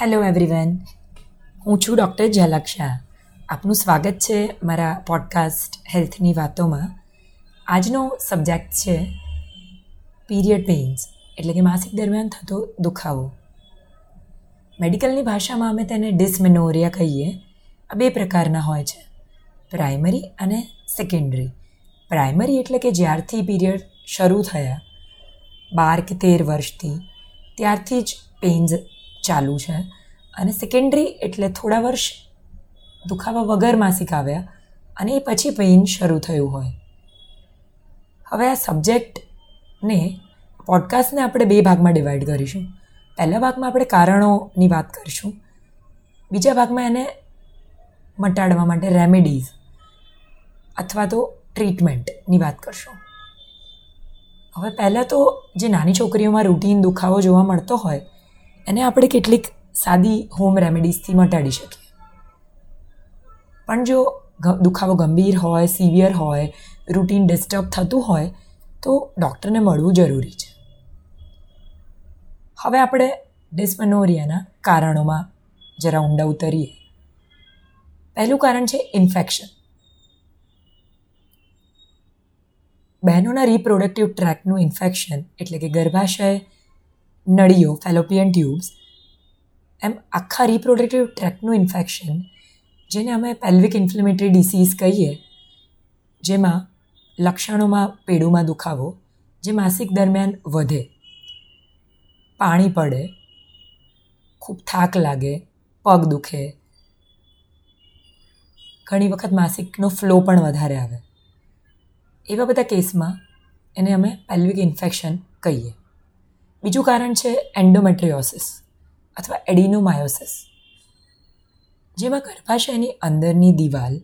Hello everyone હું છું doctor ઝલક શાહ આપનું સ્વાગત છે મારા પોડકાસ્ટ હેલ્થની વાતોમાં. આજનો સબ્જેક્ટ છે પીરિયડ પેઇન્સ એટલે કે માસિક દરમિયાન થતો દુખાવો. મેડિકલની ભાષામાં અમે તેને ડિસમેનોરિયા કહીએ. આ બે પ્રકારના હોય છે. પ્રાઇમરી અને સેકન્ડરી પ્રાઇમરી એટલે કે જ્યારથી પીરિયડ શરૂ થયા, બાર કે તેર વર્ષથી, ત્યારથી જ પેઇન્સ ચાલુ છે. અને સેકન્ડરી એટલે થોડા વર્ષ દુખાવા વગર માસિક આવ્યા અને એ પછી પેઇન શરૂ થયું હોય. હવે આ સબ્જેક્ટને પોડકાસ્ટને આપણે બે ભાગમાં ડિવાઈડ કરીશું. પહેલા ભાગમાં આપણે કારણોની વાત કરીશું. બીજા ભાગમાં એને મટાડવા માટે રેમેડીઝ અથવા તો ટ્રીટમેન્ટની વાત કરશું. હવે પહેલાં તો જે નાની છોકરીઓમાં રૂટીન દુખાવો જોવા મળતો હોય એને આપણે કેટલીક સાદી હોમ રેમેડીઝથી મટાડી શકીએ. પણ જો દુખાવો ગંભીર હોય સિવિયર હોય રૂટીન ડિસ્ટર્બ થતું હોય, તો ડૉક્ટરને મળવું જરૂરી છે. હવે આપણે ડિસ્મનોરિયાના કારણોમાં જરા ઊંડા ઉતરીએ. પહેલું કારણ છે ઇન્ફેક્શન બહેનોના રિપ્રોડક્ટિવ ટ્રેકનું ઇન્ફેક્શન એટલે કે ગર્ભાશય નળીઓ, ફેલોપિયન ટ્યુબ્સ, એમ આખા રિપ્રોડક્ટિવ ટ્રેકનું ઇન્ફેક્શન જેને અમે પેલ્વિક ઇન્ફ્લેમેટરી ડિસીઝ કહીએ, જેમાં લક્ષણોમાં પેડુમાં દુખાવો, જે માસિક દરમિયાન વધે, પાણી પડે, ખૂબ થાક લાગે, પગ દુખે, ઘણી વખત માસિકનો ફ્લો પણ વધારે આવે. એવા બધા કેસમાં એને અમે પેલ્વિક ઇન્ફેક્શન કહીએ. બીજું કારણ છે એન્ડોમેટ્રિયોસિસ અથવા એડિનોમાયોસિસ, જેમાં ગર્ભાશયની અંદરની દિવાલ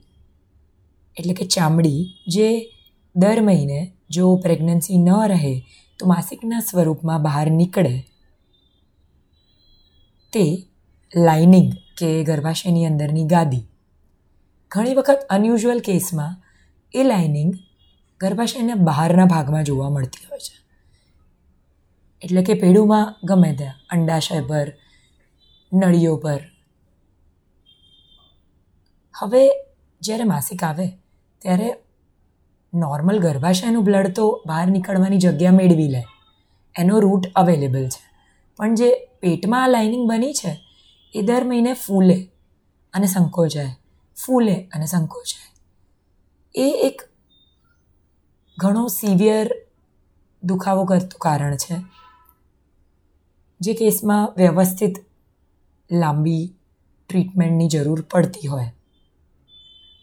એટલે કે ચામડી જે દર મહિને જો પ્રેગ્નન્સી ન રહે તો માસિકના સ્વરૂપમાં બહાર નીકળે. તે લાઇનિંગ કે ગર્ભાશયની અંદરની ગાદી. ઘણી વખત અનયુઝ્યુઅલ કેસમાં એ લાઇનિંગ ગર્ભાશયના બહારના ભાગમાં જોવા મળતી હોય છે. એટલે કે પેડુમાં ગમે ત્યાં અંડાશય પર, નળીઓ પર. હવે જ્યારે માસિક આવે, ત્યારે નોર્મલ ગર્ભાશયનું બ્લડ તો બહાર નીકળવાની જગ્યા મેળવી લે. એનો રૂટ અવેલેબલ છે. પણ જે પેટમાં આ લાઇનિંગ બની છે, એ દર મહિને ફૂલે અને સંકોચાય. ફૂલે અને સંકોચાય. એ એક ઘણો સિવિયર દુખાવો કરતું કારણ છે. જે કેસમાં વ્યવસ્થિત લાંબી ટ્રીટમેન્ટની જરૂર પડતી હોય.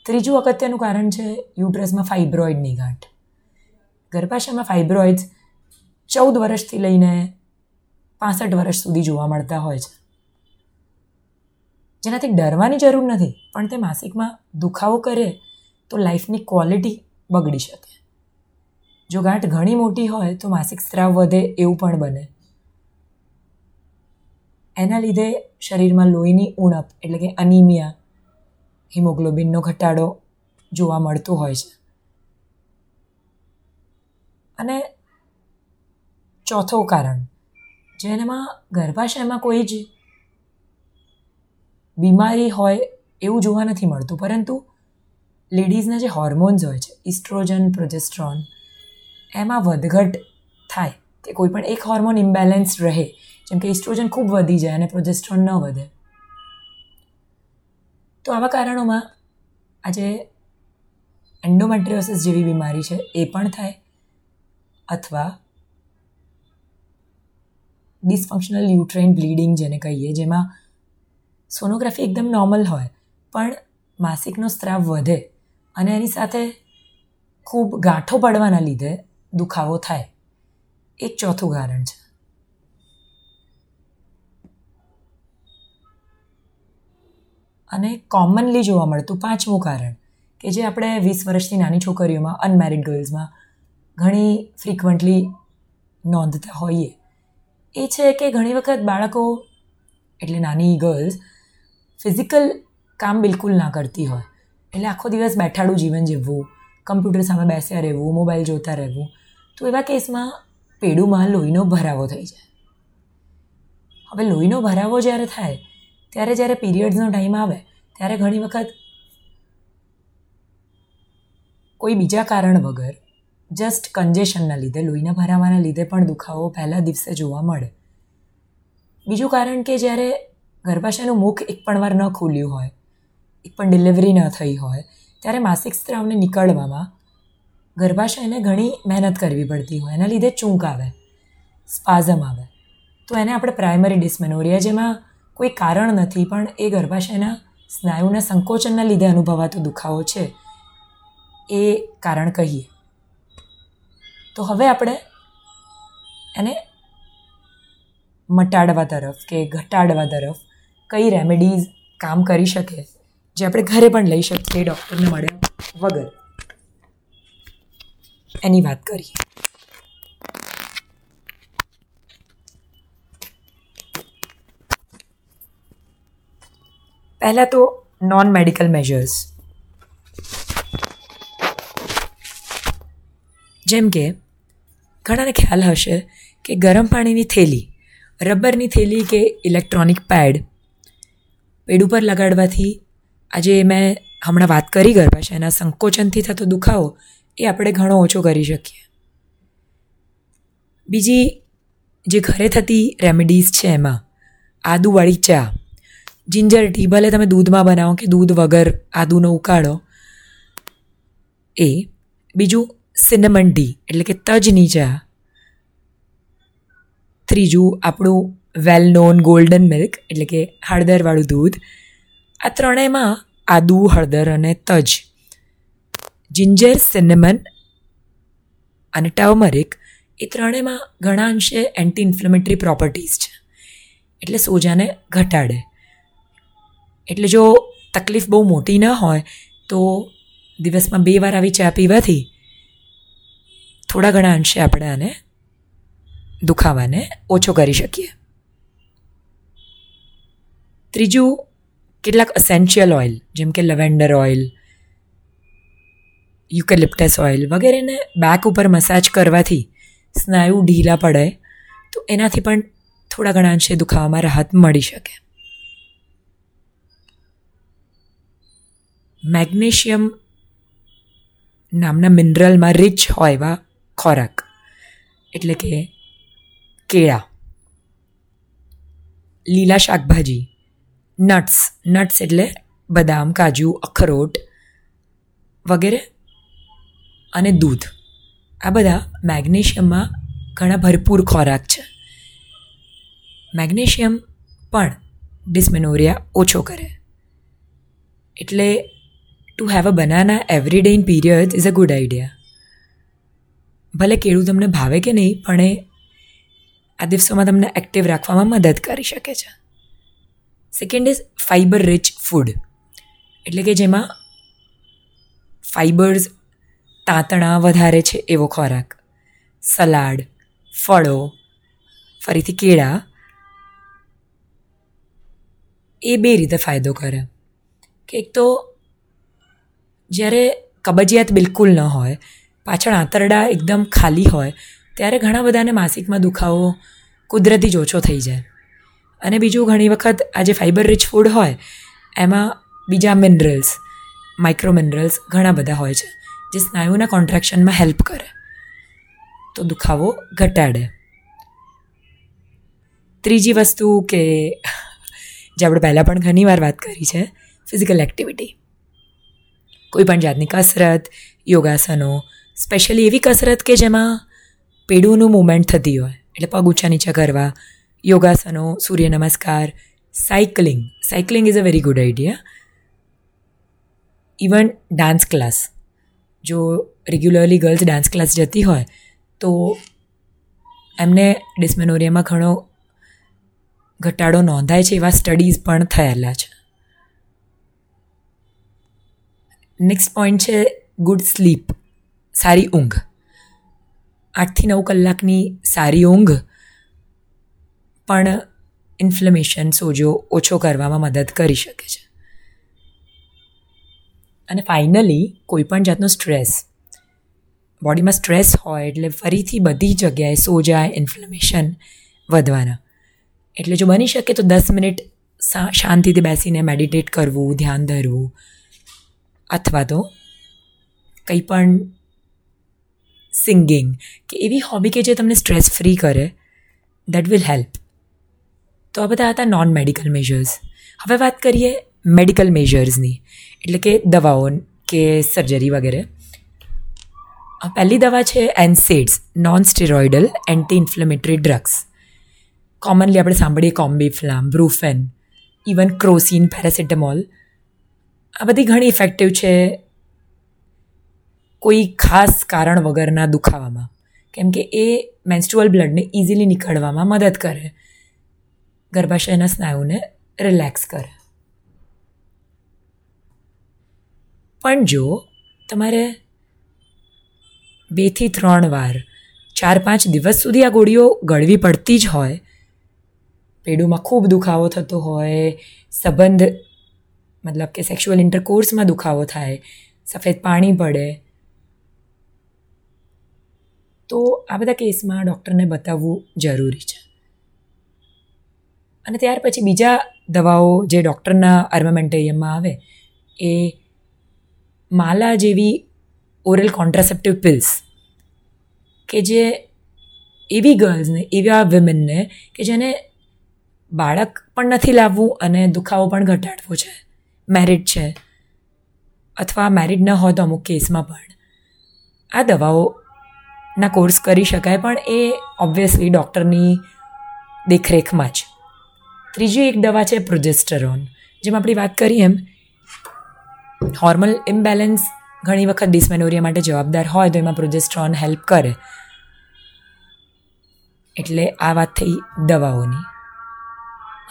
ત્રીજું અગત્યનું કારણ છે યુટ્રસમાં ફાઇબ્રોઇડની ગાંઠ. ગર્ભાશયમાં ફાઇબ્રોઇડ્સ ચૌદ વર્ષથી લઈને પાસઠ વર્ષ સુધી જોવા મળતા હોય છે. જેનાથી ડરવાની જરૂર નથી, પણ તે માસિકમાં દુખાવો કરે તો લાઈફની ક્વોલિટી બગડી શકે. જો ગાંઠ ઘણી મોટી હોય તો માસિક સ્ત્રાવ વધે એવું પણ બને. એના લીધે શરીરમાં લોહીની ઉણપ એટલે કે અનિમિયા હિમોગ્લોબિનનો ઘટાડો જોવા મળતો હોય છે. અને ચોથો કારણ, જેનામાં ગર્ભાશયમાં કોઈ જ બીમારી હોય એવું જોવા નથી મળતું, પરંતુ લેડીઝના જે હોર્મોન્સ હોય છે, ઇસ્ટ્રોજન, પ્રોજેસ્ટ્રોન, એમાં વધઘટ થાય કે કોઈ પણ એક હોર્મોન ઇમ્બેલેન્સ રહે જેમ કે ઇસ્ટ્રોજન ખૂબ વધી જાય અને પ્રોજેસ્ટ્રોન ન વધે. તો આવા કારણોમાં આજે એન્ડોમેટ્રિયોસિસ જેવી બીમારી છે એ પણ થાય અથવા ડિસફંક્શનલ યુટ્રેન બ્લીડિંગ જેને કહીએ, જેમાં સોનોગ્રાફી એકદમ નોર્મલ હોય, પણ માસિકનો સ્ત્રાવ વધે અને એની સાથે ખૂબ ગાંઠો પડવાના લીધે દુખાવો થાય. એક ચોથું કારણ છે. અને કોમનલી જોવા મળતું પાંચમું કારણ કે જે આપણે વીસ વર્ષથી નાની છોકરીઓમાં અનમેરિડ ગર્લ્સમાં ઘણી ફ્રિકવન્ટલી નોંધતા હોઈએ. એ છે કે ઘણી વખત બાળકો, એટલે નાની ગર્લ્સ ફિઝિકલ કામ બિલકુલ ના કરતી હોય. એટલે આખો દિવસ બેઠાડું જીવન જીવવું કમ્પ્યુટર સામે બેસ્યા રહેવું મોબાઈલ જોતા રહેવું, તો એવા કેસમાં પેડુમાં લોહીનો ભરાવો થઈ જાય. હવે લોહીનો ભરાવો જ્યારે થાય ત્યારે જ્યારે પીરિયડ્સનો ટાઈમ આવે, ત્યારે ઘણી વખત કોઈ બીજા કારણ વગર જસ્ટ કન્જેશનના લીધે, લોહીના ભરાવાના લીધે પણ દુખાવો પહેલા દિવસે જોવા મળે. બીજું કારણ કે જ્યારે ગર્ભાશયનું મુખ એક પણ વાર ન ખુલ્યું હોય, એક પણ ડિલિવરી ન થઈ હોય, ત્યારે માસિક સ્ત્રાવને નીકળવામાં ગર્ભાશયને ઘણી મહેનત કરવી પડતી હોય. એના લીધે ચૂંક આવે સ્પાઝમ આવે. તો એને આપણે પ્રાઇમરી ડિસ્મેનોરિયા જેમાં કોઈ કારણ નથી, પણ એ ગર્ભાશયના સ્નાયુના સંકોચનના લીધે અનુભવાતો દુખાવો છે એ કારણ કહીએ. તો હવે આપણે એને મટાડવા તરફ કે ઘટાડવા તરફ કઈ રેમેડીઝ કામ કરી શકે, જે આપણે ઘરે પણ લઈ શકીએ ડૉક્ટરને મળ્યા વગર. એની વાત કરીએ. પહેલાં તો નોન મેડિકલ મેજર્સ જેમ કે, ઘણાને ખ્યાલ હશે કે ગરમ પાણીની થેલી, રબરની થેલી કે ઇલેક્ટ્રોનિક પેડ પેડ ઉપર લગાડવાથી આજે મેં હમણાં વાત કરી ગરબા છે એના સંકોચનથી થતો દુખાવો એ આપણે ઘણો ઓછો કરી શકીએ. બીજી જે ઘરે થતી રેમેડીઝ છે એમાં, આદુવાળી ચા જિંજર ટી, ભલે તમે દૂધમાં બનાવો કે દૂધ વગર આદુનો ઉકાળો. એ, બીજું સિનેમન ટી, એટલે કે તજની ચા ત્રીજું આપણું વેલ નોન ગોલ્ડન મિલ્ક એટલે કે હળદરવાળું દૂધ. આ ત્રણેયમાં આદુ, હળદર અને તજ. જિંજર સિનેમન અને ટર્મરિક એ ત્રણેયમાં ઘણા અંશે એન્ટી ઇન્ફ્લેમેટરી પ્રોપર્ટીઝ છે. એટલે સોજાને ઘટાડે. એટલે જો તકલીફ બહુ મોટી ન હોય, તો દિવસમાં બે વાર આવી ચા પીવાથી થોડા ઘણા અંશે આપણે આને દુખાવાને ઓછો કરી શકીએ. ત્રીજું, કેટલાક અસેન્શિયલ ઓઇલ જેમ કે લવેન્ડર ઓઇલ યુકેલિપ્ટસ ઓઇલ વગેરેને બેક ઉપર મસાજ કરવાથી સ્નાયુ ઢીલા પડે, તો એનાથી પણ થોડા ઘણા અંશે દુખાવામાં રાહત મળી શકે. મેગ્નેશિયમ નામના મિનરલમાં રિચ હોય એવા ખોરાક. એટલે કે કેળા. લીલા શાકભાજી. નટ્સ નટ્સ એટલે બદામ, કાજુ, અખરોટ વગેરે અને દૂધ. આ બધા મેગ્નેશિયમમાં ઘણા ભરપૂર ખોરાક છે. મેગ્નેશિયમ પણ ડિસ્મેનોરિયા ઓછો કરે. એટલે to have a banana every day in period is a good idea ભલે કેળું તમને ભાવે કે નહીં, પણ એ આ દિવસોમાં તમને એક્ટિવ રાખવામાં મદદ કરી શકે છે. Second is fiber rich food એટલે કે જેમાં ફાઈબર્સ તાંતણા વધારે છે એવો ખોરાક. સલાડ, ફળો, ફરીથી કેળા એ બે રીતે ફાયદો કરે. કે એક તો જ્યારે કબજિયાત બિલકુલ ન હોય, પાછળ આંતરડા એકદમ ખાલી હોય, ત્યારે ઘણા બધાને માસિકમાં દુખાવો કુદરતી જ ઓછો થઈ જાય. અને બીજું ઘણી વખત આ જે ફાઇબર રિચ ફૂડ હોય, એમાં બીજા મિનરલ્સ માઇક્રો મિનરલ્સ ઘણા બધા હોય છે, જે સ્નાયુના કોન્ટ્રાક્શનમાં હેલ્પ કરે. તો દુખાવો ઘટાડે. ત્રીજી વસ્તુ કે, જે આપણે પહેલાં પણ ઘણી વાર વાત કરી છે ફિઝિકલ એક્ટિવિટી કોઈ પણ જાતની કસરત, યોગાસનો સ્પેશિયલી એવી કસરત કે જેમાં પેડુનું મુવમેન્ટ થતી હોય, એટલે પગ ઊંચા નીચા કરવા, યોગાસનો, સૂર્ય નમસ્કાર cycling cycling is a very good idea even dance class જો રેગ્યુલરલી ગર્લ્સ ડાન્સ ક્લાસ જતી હોય, તો એમને ડિસ્મેનોરિયામાં ઘણો ઘટાડો નોંધાય છે એવા સ્ટડીઝ પણ થયેલા છે. નેક્સ્ટ પોઈન્ટ છે ગુડ સ્લીપ સારી ઊંઘ. આઠથી નવ કલાકની સારી ઊંઘ, પણ ઇન્ફ્લેમેશન સોજો ઓછો કરવામાં મદદ કરી શકે છે. અને ફાઇનલી કોઈપણ જાતનો સ્ટ્રેસ બોડીમાં સ્ટ્રેસ હોય એટલે ફરીથી બધી જગ્યાએ સોજા ઇન્ફ્લેમેશન વધવાના. એટલે જો બની શકે તો દસ મિનિટ શાંતિથી બેસીને મેડિટેટ કરવું, ધ્યાન ધરવું અથવા તો કંઈ પણ સિંગિંગ કે એવી હોબી કે જે તમને સ્ટ્રેસ ફ્રી કરે દેટ વિલ હેલ્પ તો આ બધા હતા નોન મેડિકલ મેજર્સ હવે વાત કરીએ મેડિકલ મેજર્સની એટલે કે દવાઓ કે સર્જરી વગેરે. પહેલી દવા છે NSAIDs non steroidal anti inflammatory drugs commonly આપણે સાંભળીએ Combiflam Brufen even Crocin, paracetamol. આ બધી ઘણી ઇફેક્ટિવ છે. કોઈ ખાસ કારણ વગરના દુખાવામાં. કેમ કે એ મેન્સ્ટ્રુઅલ બ્લડને ઇઝીલી નીકળવામાં મદદ કરે. ગર્ભાશયના સ્નાયુને રિલેક્સ કરે. પણ જો તમારે બેથી ત્રણ વાર ચાર પાંચ દિવસ સુધી આ ગોળીઓ ગળવી પડતી જ હોય, પેડુમાં ખૂબ દુખાવો થતો હોય, સંબંધ મતલબ કે સેક્સ્યુઅલ ઇન્ટરકોર્સમાં દુખાવો થાય, સફેદ પાણી પડે. તો આ બધા કેસમાં ડૉક્ટરને બતાવવું જરૂરી છે. અને ત્યાર પછી બીજા દવાઓ જે ડૉક્ટરના આર્મામેન્ટેરિયમમાં આવે, એ માલા જેવી ઓરલ કોન્ટ્રાસેપ્ટિવ પિલ્સ કે જે એવી ગર્લ્સને એવા વિમેનને કે જેને બાળક પણ નથી લાવવું અને દુખાવો પણ ઘટાડવો છે. મેરિડ છે. અથવા મેરિડ ન હોય તો અમુક કેસમાં પણ. આ દવાઓના કોર્સ કરી શકાય, પણ એ ઓબ્વિયસલી ડૉક્ટરની દેખરેખમાં જ. ત્રીજી એક દવા છે પ્રોજેસ્ટરોન, જેમ આપણી વાત કરીએ એમ. હોર્મોનલ ઇમ્બેલેન્સ ઘણી વખત ડિસ્મેનોરિયા માટે જવાબદાર હોય તો એમાં પ્રોજેસ્ટ્રોન હેલ્પ કરે. એટલે આ વાત થઈ દવાઓની.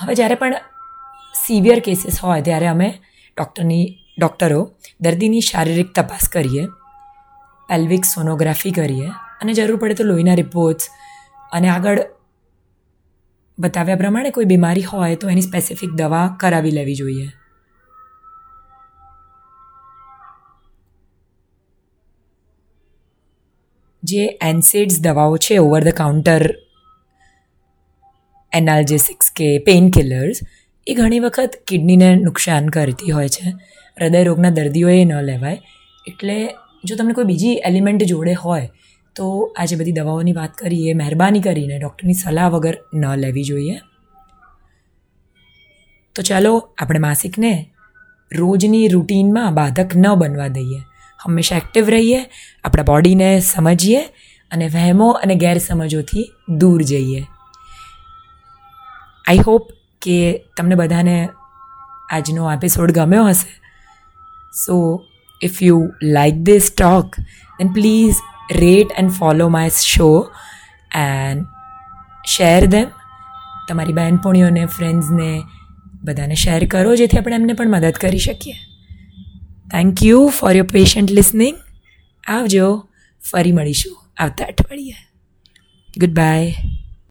હવે જ્યારે પણ સિવિયર કેસીસ હોય ત્યારે અમે ડૉક્ટરની ડૉક્ટરો દર્દીની શારીરિક તપાસ કરીએ પેલ્વિક સોનોગ્રાફી કરીએ અને જરૂર પડે તો લોહીના રિપોર્ટ્સ અને આગળ બતાવ્યા પ્રમાણે કોઈ બીમારી હોય તો એની સ્પેસિફિક દવા કરાવી લેવી જોઈએ. જે એન્સેડ્સ દવાઓ છે ઓવર ધ કાઉન્ટર એનાલ્જેસિક્સ કે પેઇન કિલર્સ એ ઘણી વખત કિડનીને નુકસાન કરતી હોય છે. હૃદય રોગના દર્દીઓએ ન લેવાય. એટલે જો તમને કોઈ બીજી એલિમેન્ટ જોડે હોય, તો આ જે બધી દવાઓની વાત કરીએ, મહેરબાની કરીને ડૉક્ટરની સલાહ વગર ન લેવી જોઈએ. તો ચાલો આપણે માસિકને રોજની રૂટીનમાં બાધક ન બનવા દઈએ. હંમેશા એક્ટિવ રહીએ, આપણા બોડીને સમજીએ અને વહેમો અને ગેરસમજોથી દૂર જઈએ. આઈ હોપ કે તમને બધાને આજનો એપિસોડ ગમ્યો હશે. So if you like this talk then please rate and follow my show and share them તમારી બહેનપણીઓને ફ્રેન્ડ્સને બધાને શેર કરો, જેથી આપણે એમને પણ મદદ કરી શકીએ. Thank you for your patient listening આવજો. ફરી મળીશું આવતા અઠવાડિયે. Good bye